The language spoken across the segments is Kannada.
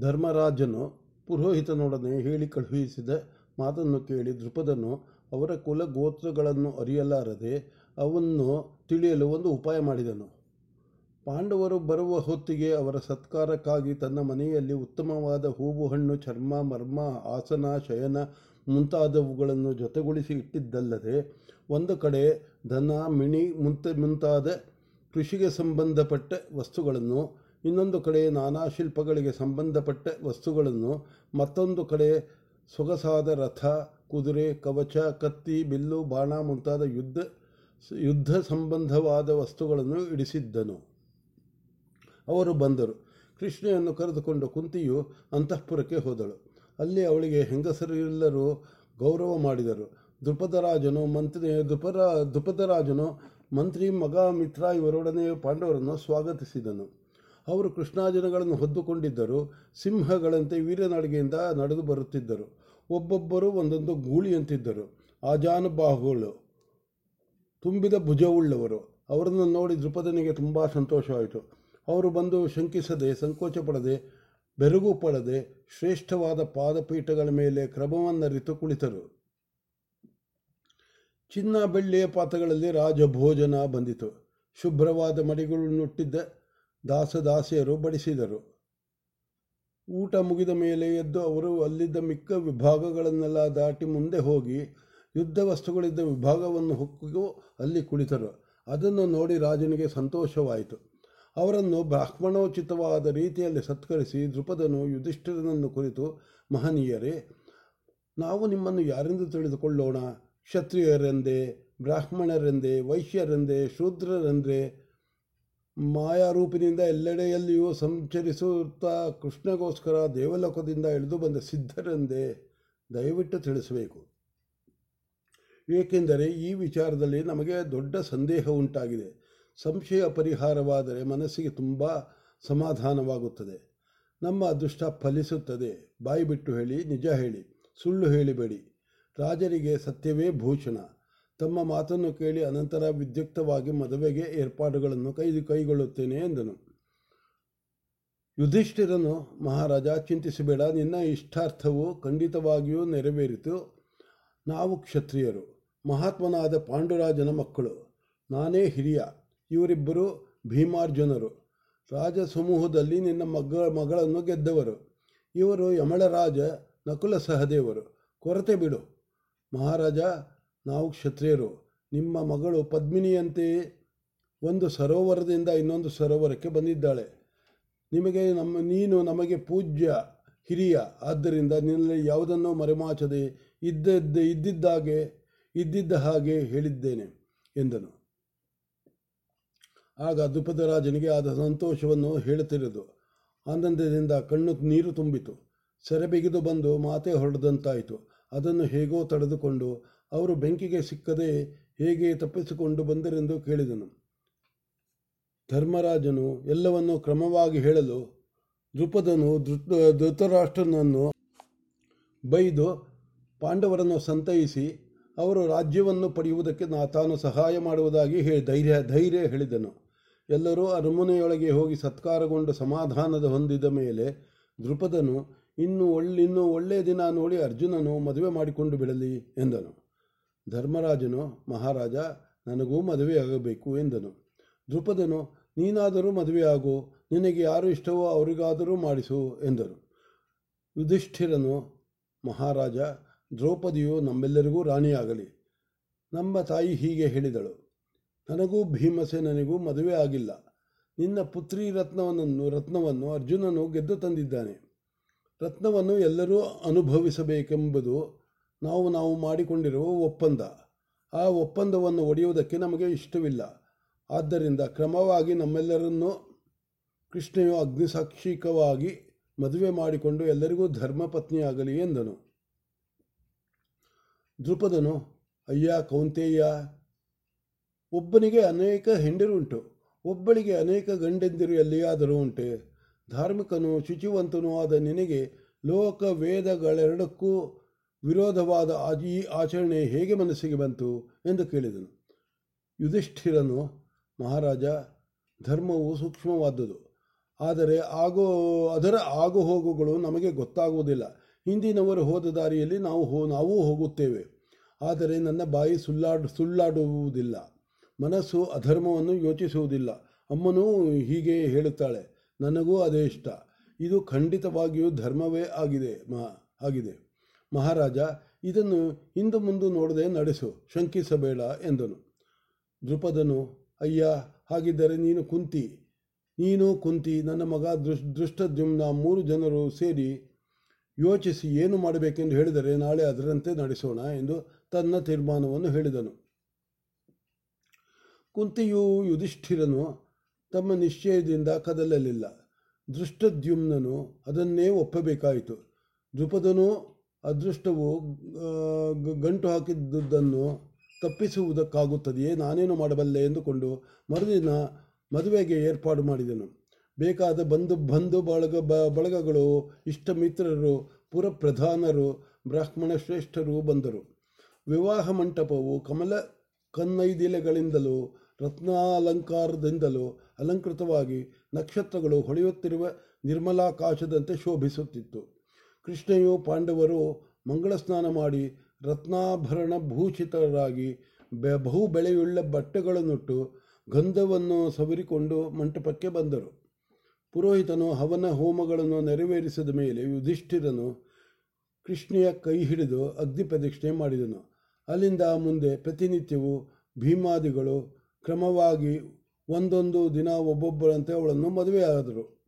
ಧರ್ಮರಾಜನು ಪುರೋಹಿತನೊಡನೆ ಹೇಳಿ ಕಳುಹಿಸಿದ ಮಾತನ್ನು ಕೇಳಿ ದೃಪದನು, ಅವರ ಕುಲ ಗೋತ್ರಗಳನ್ನು ಅರಿಯಲಾರದೆ ಅವನ್ನು ತಿಳಿಯಲು ಒಂದು ಉಪಾಯ ಮಾಡಿದನು. ಪಾಂಡವರು ಬರುವ ಹೊತ್ತಿಗೆ ಅವರ ಸತ್ಕಾರಕ್ಕಾಗಿ ತನ್ನ ಮನೆಯಲ್ಲಿ ಉತ್ತಮವಾದ ಹೂವು, ಹಣ್ಣು, ಚರ್ಮ, ಮರ್ಮ, ಆಸನ, ಶಯನ ಮುಂತಾದವುಗಳನ್ನು ಜೊತೆಗೊಳಿಸಿ ಇಟ್ಟಿದ್ದಲ್ಲದೆ ಒಂದು ಕಡೆ ಧನ, ಮಿಣಿ ಮುಂತ, ಮುಂತಾದ ಕೃಷಿಗೆ ಸಂಬಂಧಪಟ್ಟ ವಸ್ತುಗಳನ್ನು ಇನ್ನೊಂದು ಕಡೆ ನಾನಾ ಶಿಲ್ಪಗಳಿಗೆ ಸಂಬಂಧಪಟ್ಟ ವಸ್ತುಗಳನ್ನು, ಮತ್ತೊಂದು ಕಡೆ ಸೊಗಸಾದ ರಥ, ಕುದುರೆ, ಕವಚ, ಕತ್ತಿ, ಬಿಲ್ಲು, ಬಾಣ ಮುಂತಾದ ಯುದ್ಧ ಯುದ್ಧ ಸಂಬಂಧವಾದ ವಸ್ತುಗಳನ್ನು ಇಡಿಸಿದ್ದನು. ಅವರು ಬಂದರು. ಕೃಷ್ಣೆಯನ್ನು ಕರೆದುಕೊಂಡು ಕುಂತಿಯು ಅಂತಃಪುರಕ್ಕೆ ಹೋದಳು. ಅಲ್ಲಿ ಅವಳಿಗೆ ಹೆಂಗಸರೆಲ್ಲರೂ ಗೌರವ ಮಾಡಿದರು. ದೃಪದರಾಜನು ಮಂತ್ರಿ ದೃಪರ ದೃಪದರಾಜನು ಮಂತ್ರಿ, ಮಗ, ಮಿತ್ರ ಇವರೊಡನೆ ಪಾಂಡವರನ್ನು ಸ್ವಾಗತಿಸಿದನು. ಅವರು ಕೃಷ್ಣಾರ್ಜುನಗಳನ್ನು ಹೊದ್ದುಕೊಂಡಿದ್ದರು. ಸಿಂಹಗಳಂತೆ ವೀರನಡಿಗೆಯಿಂದ ನಡೆದು ಬರುತ್ತಿದ್ದರು. ಒಬ್ಬೊಬ್ಬರು ಒಂದೊಂದು ಗೂಳಿಯಂತಿದ್ದರು. ಅಜಾನುಬಾಹುಗಳು ತುಂಬಿದ ಭುಜವುಳ್ಳವರು. ಅವರನ್ನು ನೋಡಿ ದೃಪದನಿಗೆ ತುಂಬ ಸಂತೋಷವಾಯಿತು. ಅವರು ಬಂದು ಶಂಕಿಸದೆ ಸಂಕೋಚ ಪಡದೆ ಬೆರಗು ಪಡದೆ, ಶ್ರೇಷ್ಠವಾದ ಪಾದಪೀಠಗಳ ಮೇಲೆ ಕ್ರಮವನ್ನರಿತು ಕುಳಿತರು. ಚಿನ್ನ ಬೆಳ್ಳಿಯ ಪಾತ್ರಗಳಲ್ಲಿ ರಾಜಭೋಜನ ಬಂದಿತು. ಶುಭ್ರವಾದ ಮಡಿಗಳನ್ನುಟ್ಟಿದ್ದ ದಾಸದಾಸಿಯರು ಬಡಿಸಿದರು. ಊಟ ಮುಗಿದ ಮೇಲೆ ಎದ್ದು ಅವರು ಅಲ್ಲಿದ್ದ ಮಿಕ್ಕ ವಿಭಾಗಗಳನ್ನೆಲ್ಲ ದಾಟಿ ಮುಂದೆ ಹೋಗಿ ಯುದ್ಧ ವಸ್ತುಗಳಿದ್ದ ವಿಭಾಗವನ್ನು ಹೊಕ್ಕಿಗೂ ಅಲ್ಲಿ ಕುಳಿತರು. ಅದನ್ನು ನೋಡಿ ರಾಜನಿಗೆ ಸಂತೋಷವಾಯಿತು. ಅವರನ್ನು ಬ್ರಾಹ್ಮಣೋಚಿತವಾದ ರೀತಿಯಲ್ಲಿ ಸತ್ಕರಿಸಿ ದೃಪದನು ಯುಧಿಷ್ಠಿರನನ್ನು ಕುರಿತು, ಮಹನೀಯರೇ, ನಾವು ನಿಮ್ಮನ್ನು ಯಾರೆಂದು ತಿಳಿದುಕೊಳ್ಳೋಣ? ಕ್ಷತ್ರಿಯರೆಂದೇ, ಬ್ರಾಹ್ಮಣರೆಂದೇ, ವೈಶ್ಯರೆಂದೇ, ಶೂದ್ರರೆಂದೇ ಮಾಯಾರೂಪಿನಿಂದ ಎಲ್ಲೆಡೆಯಲ್ಲಿಯೂ ಸಂಚರಿಸುತ್ತಾ ಕೃಷ್ಣಗೋಸ್ಕರ ದೇವಲೋಕದಿಂದ ಇಳಿದು ಬಂದ ಸಿದ್ಧರೆಂದೇ ದಯವಿಟ್ಟು ತಿಳಿಸಬೇಕು. ಏಕೆಂದರೆ ಈ ವಿಚಾರದಲ್ಲಿ ನಮಗೆ ದೊಡ್ಡ ಸಂದೇಹ ಉಂಟಾಗಿದೆ. ಸಂಶಯ ಪರಿಹಾರವಾದರೆ ಮನಸ್ಸಿಗೆ ತುಂಬ ಸಮಾಧಾನವಾಗುತ್ತದೆ. ನಮ್ಮ ಅದೃಷ್ಟ ಫಲಿಸುತ್ತದೆ. ಬಾಯಿ ಬಿಟ್ಟು ಹೇಳಿ, ನಿಜ ಹೇಳಿ, ಸುಳ್ಳು ಹೇಳಿಬೇಡಿ. ರಾಜರಿಗೆ ಸತ್ಯವೇ ಭೂಷಣ. ತಮ್ಮ ಮಾತನ್ನು ಕೇಳಿ ಅನಂತರ ವಿದ್ಯುಕ್ತವಾಗಿ ಮದುವೆಗೆ ಏರ್ಪಾಡುಗಳನ್ನು ಕೈ ಕೈಗೊಳ್ಳುತ್ತೇನೆ ಎಂದನು. ಯುಧಿಷ್ಠಿರನು, ಮಹಾರಾಜ, ಚಿಂತಿಸಬೇಡ. ನಿನ್ನ ಇಷ್ಟಾರ್ಥವು ಖಂಡಿತವಾಗಿಯೂ ನೆರವೇರಿತು. ನಾವು ಕ್ಷತ್ರಿಯರು. ಮಹಾತ್ಮನಾದ ಪಾಂಡುರಾಜನ ಮಕ್ಕಳು. ನಾನೇ ಹಿರಿಯ. ಇವರಿಬ್ಬರು ಭೀಮಾರ್ಜುನರು. ರಾಜ ಸಮೂಹದಲ್ಲಿ ನಿನ್ನ ಮಗ, ಮಗಳನ್ನು ಗೆದ್ದವರು. ಇವರು ಯಮಳರಾಜ ನಕುಲ ಸಹದೇವರು. ಕೊರತೆ ಬಿಡು. ಮಹಾರಾಜ ನಾವು ಕ್ಷತ್ರಿಯರು, ನಿಮ್ಮ ಮಗಳು ಪದ್ಮಿನಿಯಂತೆಯೇ ಒಂದು ಸರೋವರದಿಂದ ಇನ್ನೊಂದು ಸರೋವರಕ್ಕೆ ಬಂದಿದ್ದಾಳೆ. ನಿಮಗೆ ನಮ್ಮ, ನೀನು ನಮಗೆ ಪೂಜ್ಯ, ಹಿರಿಯ, ಆದ್ದರಿಂದ ನಿನ್ನಲ್ಲಿ ಯಾವುದನ್ನೂ ಮರೆಮಾಚದೆ ಇದ್ದದ್ದ, ಇದ್ದಿದ್ದಾಗೆ, ಇದ್ದಿದ್ದ ಹಾಗೆ ಹೇಳಿದ್ದೇನೆ, ಎಂದನು. ಆಗ ದುಪದ ರಾಜನಿಗೆ ಆದ ಸಂತೋಷವನ್ನು ಹೇಳುತ್ತಿರುವುದು. ಆನಂದದಿಂದ ಕಣ್ಣು, ನೀರು ತುಂಬಿತು. ಸೆರೆಬಿಗಿದು ಬಂದು ಮಾತೆ ಹೊರಡದಂತಾಯಿತು. ಅದನ್ನು ಹೇಗೋ ತಡೆದುಕೊಂಡು ಅವರು ಬೆಂಕಿಗೆ ಸಿಕ್ಕದೆ ಹೇಗೆ ತಪ್ಪಿಸಿಕೊಂಡು ಬಂದರೆಂದು ಕೇಳಿದನು. ಧರ್ಮರಾಜನು ಎಲ್ಲವನ್ನೂ ಕ್ರಮವಾಗಿ ಹೇಳಲು ದೃಪದನು ಧೃತ, ಧೃತರಾಷ್ಟ್ರನನ್ನು ಬೈದು ಪಾಂಡವರನ್ನು ಸಂತೈಸಿ ಅವರು ರಾಜ್ಯವನ್ನು ಪಡೆಯುವುದಕ್ಕೆ ನಾ, ತಾನು ಸಹಾಯ ಮಾಡುವುದಾಗಿ ಹೇ, ಧೈರ್ಯ ಧೈರ್ಯ ಹೇಳಿದನು. ಎಲ್ಲರೂ ಅರಮನೆಯೊಳಗೆ ಹೋಗಿ ಸತ್ಕಾರಗೊಂಡು ಸಮಾಧಾನದ ಹೊಂದಿದ ಮೇಲೆ ದೃಪದನು ಇನ್ನೂ ಒಳ್ಳೆ ಇನ್ನೂ ಒಳ್ಳೆಯ ದಿನ ನೋಡಿ ಅರ್ಜುನನು ಮದುವೆ ಮಾಡಿಕೊಂಡು ಬಿಡಲಿ ಎಂದನು. ಧರ್ಮರಾಜನು, ಮಹಾರಾಜ, ನನಗೂ ಮದುವೆಯಾಗಬೇಕು ಎಂದನು. ದೃಪದನು ನೀನಾದರೂ ಮದುವೆಯಾಗು, ನಿನಗೆ ಯಾರು ಇಷ್ಟವೋ ಅವರಿಗಾದರೂ ಮಾಡಿಸು ಎಂದರು. ಯುಧಿಷ್ಠಿರನು, ಮಹಾರಾಜ, ದ್ರೌಪದಿಯು ನಮ್ಮೆಲ್ಲರಿಗೂ ರಾಣಿಯಾಗಲಿ. ನಮ್ಮ ತಾಯಿ ಹೀಗೆ ಹೇಳಿದಳು, ನನಗೂ ಭೀಮಸೇನನಿಗೂ ಮದುವೆ ಆಗಿಲ್ಲ. ನಿನ್ನ ಪುತ್ರಿ ರತ್ನವನ್ನು ರತ್ನವನ್ನು ಅರ್ಜುನನು ಗೆದ್ದು ತಂದಿದ್ದಾನೆ. ರತ್ನವನ್ನು ಎಲ್ಲರೂ ಅನುಭವಿಸಬೇಕೆಂಬುದು ನಾವು ನಾವು ಮಾಡಿಕೊಂಡಿರುವ ಒಪ್ಪಂದ. ಆ ಒಪ್ಪಂದವನ್ನು ಒಡೆಯುವುದಕ್ಕೆ ನಮಗೆ ಇಷ್ಟವಿಲ್ಲ. ಆದ್ದರಿಂದ ಕ್ರಮವಾಗಿ ನಮ್ಮೆಲ್ಲರನ್ನು ಕೃಷ್ಣೆಯು ಅಗ್ನಿಸಾಕ್ಷಿಕವಾಗಿ ಮದುವೆ ಮಾಡಿಕೊಂಡು ಎಲ್ಲರಿಗೂ ಧರ್ಮಪತ್ನಿಯಾಗಲಿ ಎಂದನು. ದೃಪದನು ಅಯ್ಯ, ಕೌಂತೇಯ, ಒಬ್ಬನಿಗೆ ಅನೇಕ ಹೆಂಡರುಂಟು. ಒಬ್ಬಳಿಗೆ ಅನೇಕ ಗಂಡೆಂದಿರು ಎಲ್ಲಿಯಾದರೂ ಉಂಟೆ. ಧಾರ್ಮಿಕನು ಶುಚಿವಂತನೂ ಆದ ನಿನಗೆ ಲೋಕ ವೇದಗಳೆರಡಕ್ಕೂ ವಿರೋಧವಾದ ಈ ಆಚರಣೆ ಹೇಗೆ ಮನಸ್ಸಿಗೆ ಬಂತು ಎಂದು ಕೇಳಿದನು. ಯುಧಿಷ್ಠಿರನು, ಮಹಾರಾಜ, ಧರ್ಮವು ಸೂಕ್ಷ್ಮವಾದುದು. ಆದರೆ ಆಗೋ, ಅದರ ಆಗು ಹೋಗುಗಳು ನಮಗೆ ಗೊತ್ತಾಗುವುದಿಲ್ಲ. ಹಿಂದಿನವರು ಹೋದ ದಾರಿಯಲ್ಲಿ ನಾವು ಹೋ, ನಾವೂ ಹೋಗುತ್ತೇವೆ. ಆದರೆ ನನ್ನ ಬಾಯಿ ಸುಳ್ಳಾಡು, ಸುಳ್ಳಾಡುವುದಿಲ್ಲ. ಮನಸ್ಸು ಅಧರ್ಮವನ್ನು ಯೋಚಿಸುವುದಿಲ್ಲ. ಅಮ್ಮನೂ ಹೀಗೆ ಹೇಳುತ್ತಾಳೆ. ನನಗೂ ಅದೇ ಇಷ್ಟ. ಇದು ಖಂಡಿತವಾಗಿಯೂ ಧರ್ಮವೇ ಆಗಿದೆ, ಮಹಾ, ಆಗಿದೆ. ಮಹಾರಾಜ, ಇದನ್ನು ಹಿಂದು ಮುಂದೆ ನೋಡದೆ ನಡೆಸು, ಶಂಕಿಸಬೇಡ ಎಂದನು. ದೃಪದನು ಅಯ್ಯ, ಹಾಗಿದ್ದರೆ ನೀನು ಕುಂತಿ. ನೀನು ಕುಂತಿ, ನನ್ನ ಮಗ ದೃಶ್ ದೃಷ್ಟದ್ಯುಮ್ನ ಮೂರು ಜನರು ಸೇರಿ ಯೋಚಿಸಿ ಏನು ಮಾಡಬೇಕೆಂದು ಹೇಳಿದರೆ ನಾಳೆ ಅದರಂತೆ ನಡೆಸೋಣ ಎಂದು ತನ್ನ ತೀರ್ಮಾನವನ್ನು ಹೇಳಿದನು. ಕುಂತಿಯು ಯುಧಿಷ್ಠಿರನು ತಮ್ಮ ನಿಶ್ಚಯದಿಂದ ಕದಲಲಿಲ್ಲ. ದೃಷ್ಟದ್ಯುಮ್ನನು ಅದನ್ನೇ ಒಪ್ಪಬೇಕಾಯಿತು. ದೃಪದನು ಅದೃಷ್ಟವು ಗಂಟು ಹಾಕಿದ್ದುದನ್ನು ತಪ್ಪಿಸುವುದಕ್ಕಾಗುತ್ತದೆಯೇ? ನಾನೇನು ಮಾಡಬಲ್ಲೆ ಎಂದುಕೊಂಡು ಮರುದಿನ ಮದುವೆಗೆ ಏರ್ಪಾಡು ಮಾಡಿದನು. ಬೇಕಾದ ಬಂಧು ಬಂಧು ಬಳಗ, ಬ- ಬಳಗಗಳು, ಇಷ್ಟ ಮಿತ್ರರು, ಪುರಪ್ರಧಾನರು, ಬ್ರಾಹ್ಮಣ ಶ್ರೇಷ್ಠರು ಬಂದರು. ವಿವಾಹ ಮಂಟಪವು ಕಮಲ ಕನ್ನೈದಿಲೆಗಳಿಂದಲೂ, ರತ್ನಾಲಂಕಾರದಿಂದಲೂ ಅಲಂಕೃತವಾಗಿ ನಕ್ಷತ್ರಗಳು ಹೊಳೆಯುತ್ತಿರುವ ನಿರ್ಮಲಾಕಾಶದಂತೆ ಶೋಭಿಸುತ್ತಿತ್ತು. ಕೃಷ್ಣೆಯು ಪಾಂಡವರು ಮಂಗಳ ಸ್ನಾನ ಮಾಡಿ ರತ್ನಾಭರಣ ಭೂಷಿತರಾಗಿ ಬೆ ಬಹು ಬೆಳೆಯುಳ್ಳ ಬಟ್ಟೆಗಳನ್ನುಟ್ಟು ಗಂಧವನ್ನು ಸವರಿಕೊಂಡು ಮಂಟಪಕ್ಕೆ ಬಂದರು. ಪುರೋಹಿತನು ಹವನ ಹೋಮಗಳನ್ನು ನೆರವೇರಿಸಿದ ಮೇಲೆ ಯುಧಿಷ್ಠಿರನು ಕೃಷ್ಣೆಯ ಕೈ ಹಿಡಿದು ಅಗ್ನಿ ಪ್ರದಕ್ಷಿಣೆ ಮಾಡಿದನು. ಅಲ್ಲಿಂದ ಮುಂದೆ ಪ್ರತಿನಿತ್ಯವೂ ಭೀಮಾದಿಗಳು ಕ್ರಮವಾಗಿ ಒಂದೊಂದು ದಿನ ಒಬ್ಬೊಬ್ಬರಂತೆ ಅವಳನ್ನು ಮದುವೆಯಾದರು.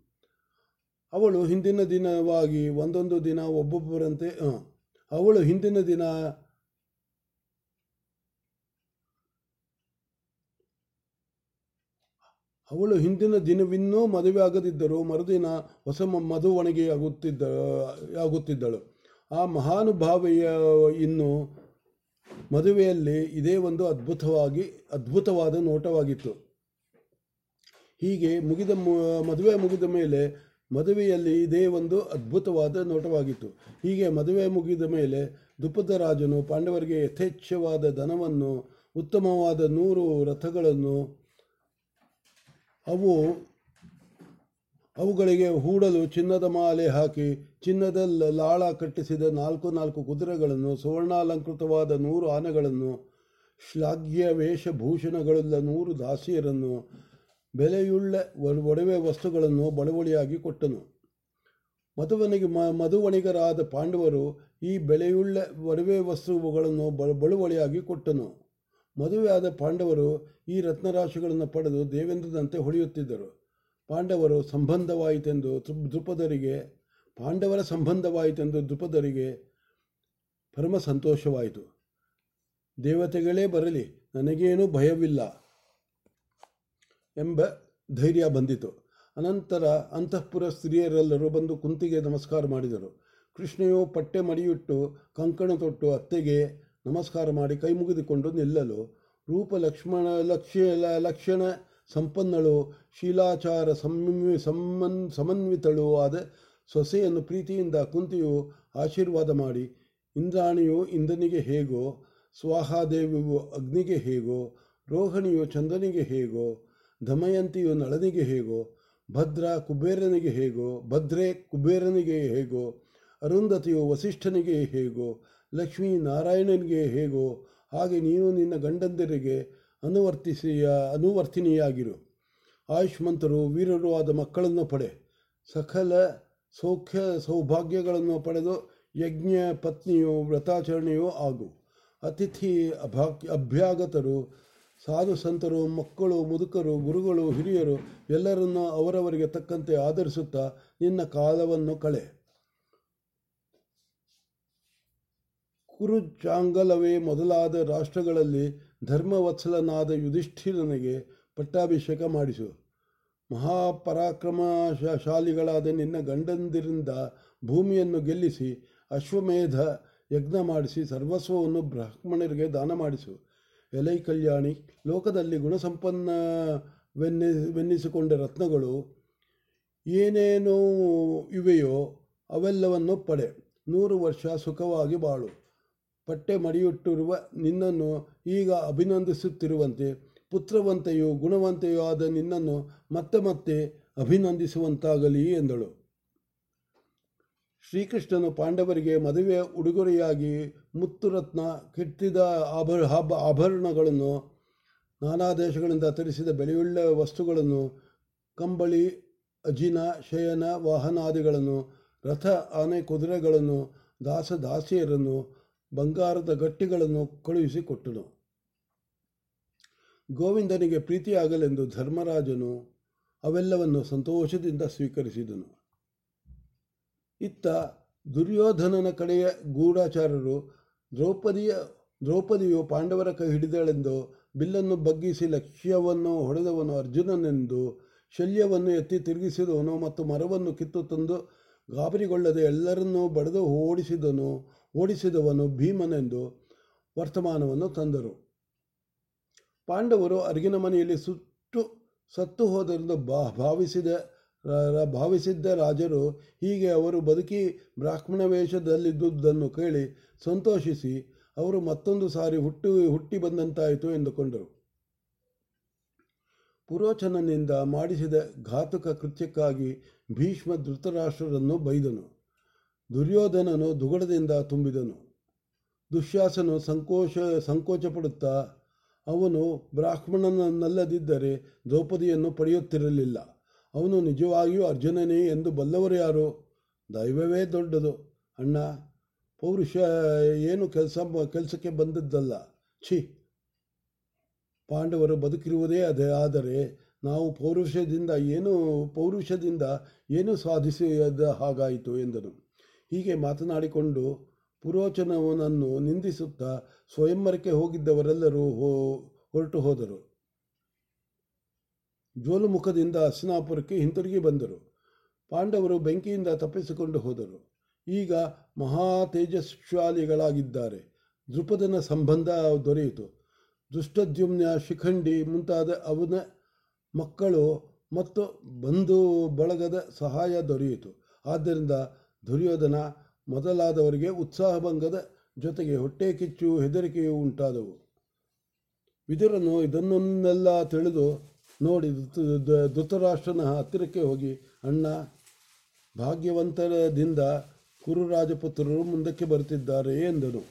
ಅವಳು ಹಿಂದಿನ ದಿನವಾಗಿ ಒಂದೊಂದು ದಿನ ಒಬ್ಬೊಬ್ಬರಂತೆ ಅವಳು ಹಿಂದಿನ ದಿನ ಅವಳು ಹಿಂದಿನ ದಿನವಿನ್ನೂ ಮದುವೆ ಆಗದಿದ್ದರೂ ಮರುದಿನ ಹೊಸ ಮದುವಣಿಗೆಯಾಗುತ್ತಿದ್ದ ಆಗುತ್ತಿದ್ದಳು. ಆ ಮಹಾನುಭಾವೆಯ ಇನ್ನು ಮದುವೆಯಲ್ಲಿ ಇದೇ ಒಂದು ಅದ್ಭುತವಾಗಿ, ಅದ್ಭುತವಾದ ನೋಟವಾಗಿತ್ತು. ಹೀಗೆ ಮುಗಿದ ಮದುವೆ ಮುಗಿದ ಮೇಲೆ ಮದುವೆಯಲ್ಲಿ ಇದೇ ಒಂದು ಅದ್ಭುತವಾದ ನೋಟವಾಗಿತ್ತು. ಹೀಗೆ ಮದುವೆ ಮುಗಿದ ಮೇಲೆ ದುಪದ ರಾಜನು ಪಾಂಡವರಿಗೆ ಯಥೇಚ್ಛವಾದ ಧನವನ್ನು, ಉತ್ತಮವಾದ ನೂರು ರಥಗಳನ್ನು, ಅವು, ಅವುಗಳಿಗೆ ಹೂಡಲು ಚಿನ್ನದ ಮಾಲೆ ಹಾಕಿ ಚಿನ್ನದ ಲಾಳ ಕಟ್ಟಿಸಿದ ನಾಲ್ಕು ನಾಲ್ಕು ಕುದುರೆಗಳನ್ನು, ಸುವರ್ಣಾಲಂಕೃತವಾದ ನೂರು ಆನೆಗಳನ್ನು ಶ್ಲಾಘ್ಯ ವೇಷಭೂಷಣಗಳುಳ್ಳ ನೂರು ದಾಸಿಯರನ್ನು ಬೆಲೆಯುಳ್ಳ ಒಡವೆ ವಸ್ತುಗಳನ್ನು ಬಳುವಳಿಯಾಗಿ ಕೊಟ್ಟನು. ಮಧುವನಿಗೆ ಮಧುವಣಿಗರಾದ ಪಾಂಡವರು ಈ ಬೆಲೆಯುಳ್ಳ ಒಡವೆ ವಸ್ತುಗಳನ್ನು ಬ, ಬಳುವಳಿಯಾಗಿ ಕೊಟ್ಟನು. ಮದುವೆಯಾದ ಪಾಂಡವರು ಈ ರತ್ನರಾಶಿಗಳನ್ನು ಪಡೆದು ದೇವೇಂದ್ರದಂತೆ ಹೊಳೆಯುತ್ತಿದ್ದರು. ಪಾಂಡವರು ಸಂಬಂಧವಾಯಿತೆಂದು ದೃಪದರಿಗೆ ಪಾಂಡವರ ಸಂಬಂಧವಾಯಿತೆಂದು ದೃಪದರಿಗೆ ಪರಮ ಸಂತೋಷವಾಯಿತು. ದೇವತೆಗಳೇ ಬರಲಿ, ನನಗೇನೂ ಭಯವಿಲ್ಲ. ಎಂಬ ಧೈರ್ಯ ಬಂದಿತು. ಅನಂತರ ಅಂತಃಪುರ ಸ್ತ್ರೀಯರೆಲ್ಲರೂ ಬಂದು ಕುಂತಿಗೆ ನಮಸ್ಕಾರ ಮಾಡಿದರು. ಕೃಷ್ಣೆಯು ಪಟ್ಟೆ ಮಡಿಯಿಟ್ಟು ಕಂಕಣ ತೊಟ್ಟು ಅತ್ತೆಗೆ ನಮಸ್ಕಾರ ಮಾಡಿ ಕೈ ಮುಗಿದುಕೊಂಡು ನಿಲ್ಲಲು. ರೂಪ ಲಕ್ಷ್ಮಣ ಲಕ್ಷ್ಯ ಲಕ್ಷಣ ಸಂಪನ್ನಳು, ಶೀಲಾಚಾರ ಸಮ್ಮಿ ಸಮನ್ ಸಮನ್ವಿತಳು ಆದ ಸೊಸೆಯನ್ನು ಪ್ರೀತಿಯಿಂದ ಕುಂತಿಯು ಆಶೀರ್ವಾದ ಮಾಡಿ, ಇಂದ್ರಾಣಿಯು ಇಂದ್ರನಿಗೆ ಹೇಗೋ, ಸ್ವಾಹಾದೇವಿಯು ಅಗ್ನಿಗೆ ಹೇಗೋ, ರೋಹಿಣಿಯು ಚಂದನಿಗೆ ಹೇಗೋ ದಮಯಂತಿಯು ನಳನಿಗೆ ಹೇಗೋ, ಭದ್ರ ಕುಬೇರನಿಗೆ ಹೇಗೋ, ಭದ್ರೆ ಕುಬೇರನಿಗೆ ಹೇಗೋ, ಅರುಂಧತಿಯು ವಸಿಷ್ಠನಿಗೆ ಹೇಗೋ, ಲಕ್ಷ್ಮೀ ನಾರಾಯಣನಿಗೆ ಹೇಗೋ, ಹಾಗೆ ನೀನು ನಿನ್ನ ಗಂಡಂದಿರಿಗೆ ಅನುವರ್ತಿಸಿಯ ಅನುವರ್ತಿನಿಯಾಗಿರು. ಆಯುಷ್ಮಂತರು ವೀರರು ಆದ ಮಕ್ಕಳನ್ನು ಪಡೆ. ಸಕಲ ಸೌಖ್ಯ ಸೌಭಾಗ್ಯಗಳನ್ನು ಪಡೆದು ಯಜ್ಞ, ಪತ್ನಿಯು, ವ್ರತಾಚರಣೆಯೂ ಆಗು. ಅತಿಥಿ ಅಭಾಗ್ಯ ಅಭ್ಯಾಗತರು ಸಾಧು ಸಂತರು, ಮಕ್ಕಳು, ಮುದುಕರು, ಗುರುಗಳು, ಹಿರಿಯರು ಎಲ್ಲರನ್ನು ಅವರವರಿಗೆ ತಕ್ಕಂತೆ ಆಧರಿಸುತ್ತಾ ನಿನ್ನ ಕಾಲವನ್ನು ಕಳೆ. ಕುರುಚಾಂಗಲವೇ ಮೊದಲಾದ ರಾಷ್ಟ್ರಗಳಲ್ಲಿ ಧರ್ಮವತ್ಸಲನಾದ ಯುಧಿಷ್ಠಿರನಿಗೆ ಪಟ್ಟಾಭಿಷೇಕ ಮಾಡಿಸು. ಮಹಾಪರಾಕ್ರಮಶಾಲಿಗಳಾದ ನಿನ್ನ ಗಂಡಂದಿರಿಂದ ಭೂಮಿಯನ್ನು ಗೆಲ್ಲಿಸಿ ಅಶ್ವಮೇಧ ಯಜ್ಞ ಮಾಡಿಸಿ ಸರ್ವಸ್ವವನ್ನು ಬ್ರಾಹ್ಮಣರಿಗೆ ದಾನ ಮಾಡಿಸು. ಎಲೈ ಕಲ್ಯಾಣಿ, ಲೋಕದಲ್ಲಿ ಗುಣಸಂಪನ್ನ ವೆನ್ನಿಸಿಕೊಂಡ ರತ್ನಗಳು ಏನೇನೋ ಇವೆಯೋ ಅವೆಲ್ಲವನ್ನು ಪಡೆ ನೂರು ವರ್ಷ ಸುಖವಾಗಿ ಬಾಳು. ಪಟ್ಟೆ ಮಡಿಯುಟ್ಟಿರುವ ನಿನ್ನನ್ನು ಈಗ ಅಭಿನಂದಿಸುತ್ತಿರುವಂತೆ, ಪುತ್ರವಂತೆಯೂ ಗುಣವಂತೆಯೂ ಆದ ನಿನ್ನನ್ನು ಮತ್ತೆ ಮತ್ತೆ ಅಭಿನಂದಿಸುವಂತಾಗಲಿ ಎಂದಳು. ಶ್ರೀಕೃಷ್ಣನು ಪಾಂಡವರಿಗೆ ಮದುವೆ ಉಡುಗೊರೆಯಾಗಿ ಮುತ್ತುರತ್ನ ಕೆತ್ತಿದ ಆಭರ ಹಬ್ಬ, ಆಭರಣಗಳನ್ನು ನಾನಾ ದೇಶಗಳಿಂದ ತರಿಸಿದ ಬೆಲೆಯುಳ್ಳ ವಸ್ತುಗಳನ್ನು, ಕಂಬಳಿ, ಅಜಿನ, ಶಯನ ವಾಹನಾದಿಗಳನ್ನು ರಥ, ಆನೆ ಕುದುರೆಗಳನ್ನು, ದಾಸ ದಾಸಿಯರನ್ನು, ಬಂಗಾರದ ಗಟ್ಟಿಗಳನ್ನು ಕಳುಹಿಸಿಕೊಟ್ಟನು. ಗೋವಿಂದನಿಗೆ ಪ್ರೀತಿಯಾಗಲೆಂದು ಧರ್ಮರಾಜನು ಅವೆಲ್ಲವನ್ನು ಸಂತೋಷದಿಂದ ಸ್ವೀಕರಿಸಿದನು. ಇತ್ತ ದುರ್ಯೋಧನನ ಕಡೆಯ ಗೂಢಾಚಾರರು ದ್ರೌಪದಿಯ, ದ್ರೌಪದಿಯು ಪಾಂಡವರ ಕೈ ಹಿಡಿದಳೆಂದು ಬಿಲ್ಲನ್ನು ಬಗ್ಗಿಸಿ ಲಕ್ಷ್ಯವನ್ನು ಹೊಡೆದವನು ಅರ್ಜುನನೆಂದು ಶಲ್ಯವನ್ನು ಎತ್ತಿ ತಿರುಗಿಸಿದವನು ಮತ್ತು ಮರವನ್ನು ಕಿತ್ತು ತಂದು ಗಾಬರಿಗೊಳ್ಳದೆ ಎಲ್ಲರನ್ನೂ ಬಡಿದು ಓಡಿಸಿದನು, ಓಡಿಸಿದವನು ಭೀಮನೆಂದು ವರ್ತಮಾನವನ್ನು ತಂದರು. ಪಾಂಡವರು ಅರ್ಗಿನ ಮನೆಯಲ್ಲಿ ಸುಟ್ಟು ಸತ್ತು ಹೋದರೆಂದು ಭಾವಿಸಿದ ಭಾವಿಸಿದ್ದ ರಾಜರು ಹೀಗೆ ಅವರು ಬದುಕಿ ಬ್ರಾಹ್ಮಣ ವೇಷದಲ್ಲಿದ್ದುದನ್ನು ಕೇಳಿ ಸಂತೋಷಿಸಿ ಅವರು ಮತ್ತೊಂದು ಸಾರಿ ಹುಟ್ಟು, ಹುಟ್ಟಿ ಬಂದಂತಾಯಿತು ಎಂದುಕೊಂಡರು. ಪುರೋಚನನಿಂದ ಮಾಡಿಸಿದ ಘಾತುಕ ಕೃತ್ಯಕ್ಕಾಗಿ ಭೀಷ್ಮ ಧೃತರಾಷ್ಟ್ರರನ್ನು ಬೈದನು. ದುರ್ಯೋಧನನು ದುಗಡದಿಂದ ತುಂಬಿದನು. ದುಶ್ಯಾಸನು ಸಂಕೋಚ ಸಂಕೋಚಪಡುತ್ತಾ ಅವನು ಬ್ರಾಹ್ಮಣನನ್ನಲ್ಲದಿದ್ದರೆ ದ್ರೌಪದಿಯನ್ನು ಪಡೆಯುತ್ತಿರಲಿಲ್ಲ. ಅವನು ನಿಜವಾಗಿಯೂ ಅರ್ಜುನನೇ ಎಂದು ಬಲ್ಲವರು ಯಾರು? ದೈವವೇ ದೊಡ್ಡದು. ಅಣ್ಣ, ಪೌರುಷ ಏನು ಕೆಲಸ ಕೆಲಸಕ್ಕೆ ಬಂದದ್ದಲ್ಲ. ಛಿ. ಪಾಂಡವರು ಬದುಕಿರುವುದೇ ಅದೇ. ಆದರೆ ನಾವು ಪೌರುಷದಿಂದ ಏನು ಪೌರುಷದಿಂದ ಏನು ಸಾಧಿಸಿದ ಹಾಗಾಯಿತು ಎಂದನು. ಹೀಗೆ ಮಾತನಾಡಿಕೊಂಡು ಪುರೋಚನವನನ್ನು ನಿಂದಿಸುತ್ತಾ ಸ್ವಯಂವರಕ್ಕೆ ಹೋಗಿದ್ದವರೆಲ್ಲರೂ ಹೊರಟು ಹೋದರು. ಜೋಲುಮುಖದಿಂದ ಹಸ್ತಿನಾಪುರಕ್ಕೆ ಹಿಂತಿರುಗಿ ಬಂದರು. ಪಾಂಡವರು ಬೆಂಕಿಯಿಂದ ತಪ್ಪಿಸಿಕೊಂಡು ಹೋದರು. ಈಗ ಮಹಾ ತೇಜಸ್ವಾಲಿಗಳಾಗಿದ್ದಾರೆ ದೃಪದನ ಸಂಬಂಧ ದೊರೆಯಿತು. ದುಷ್ಟದ್ಯುಮ್ನ ಶಿಖಂಡಿ ಮುಂತಾದ ಅವನ ಮಕ್ಕಳು ಮತ್ತು ಬಂಧು ಬಳಗದ ಸಹಾಯ ದೊರೆಯಿತು. ಆದ್ದರಿಂದ ದುರ್ಯೋಧನ ಮೊದಲಾದವರಿಗೆ ಉತ್ಸಾಹಭಂಗದ ಜೊತೆಗೆ ಹೊಟ್ಟೆ ಕಿಚ್ಚು ಹೆದರಿಕೆಯೂ ಉಂಟಾದವು. ವಿದುರನು ಇದನ್ನೆಲ್ಲ ತಿಳಿದು ನೋಡಿ ಧೃತರಾಷ್ಟ್ರನ ಹತ್ತಿರಕ್ಕೆ ಹೋಗಿ ಅಣ್ಣ ಭಾಗ್ಯವಂತರದಿಂದ ಕುರು ರಾಜಪುತ್ರರು ಮುಂದಕ್ಕೆ ಬರುತ್ತಿದ್ದಾರೆ ಎಂದನು.